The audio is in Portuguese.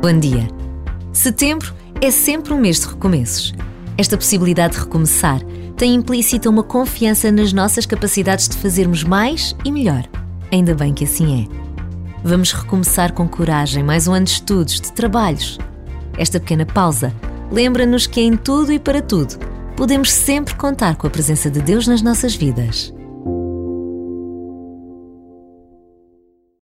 Bom dia. Setembro é sempre um mês de recomeços. Esta possibilidade de recomeçar tem implícita uma confiança nas nossas capacidades de fazermos mais e melhor. Ainda bem que assim é. Vamos recomeçar com coragem mais um ano de estudos, de trabalhos. Esta pequena pausa lembra-nos que em tudo e para tudo podemos sempre contar com a presença de Deus nas nossas vidas.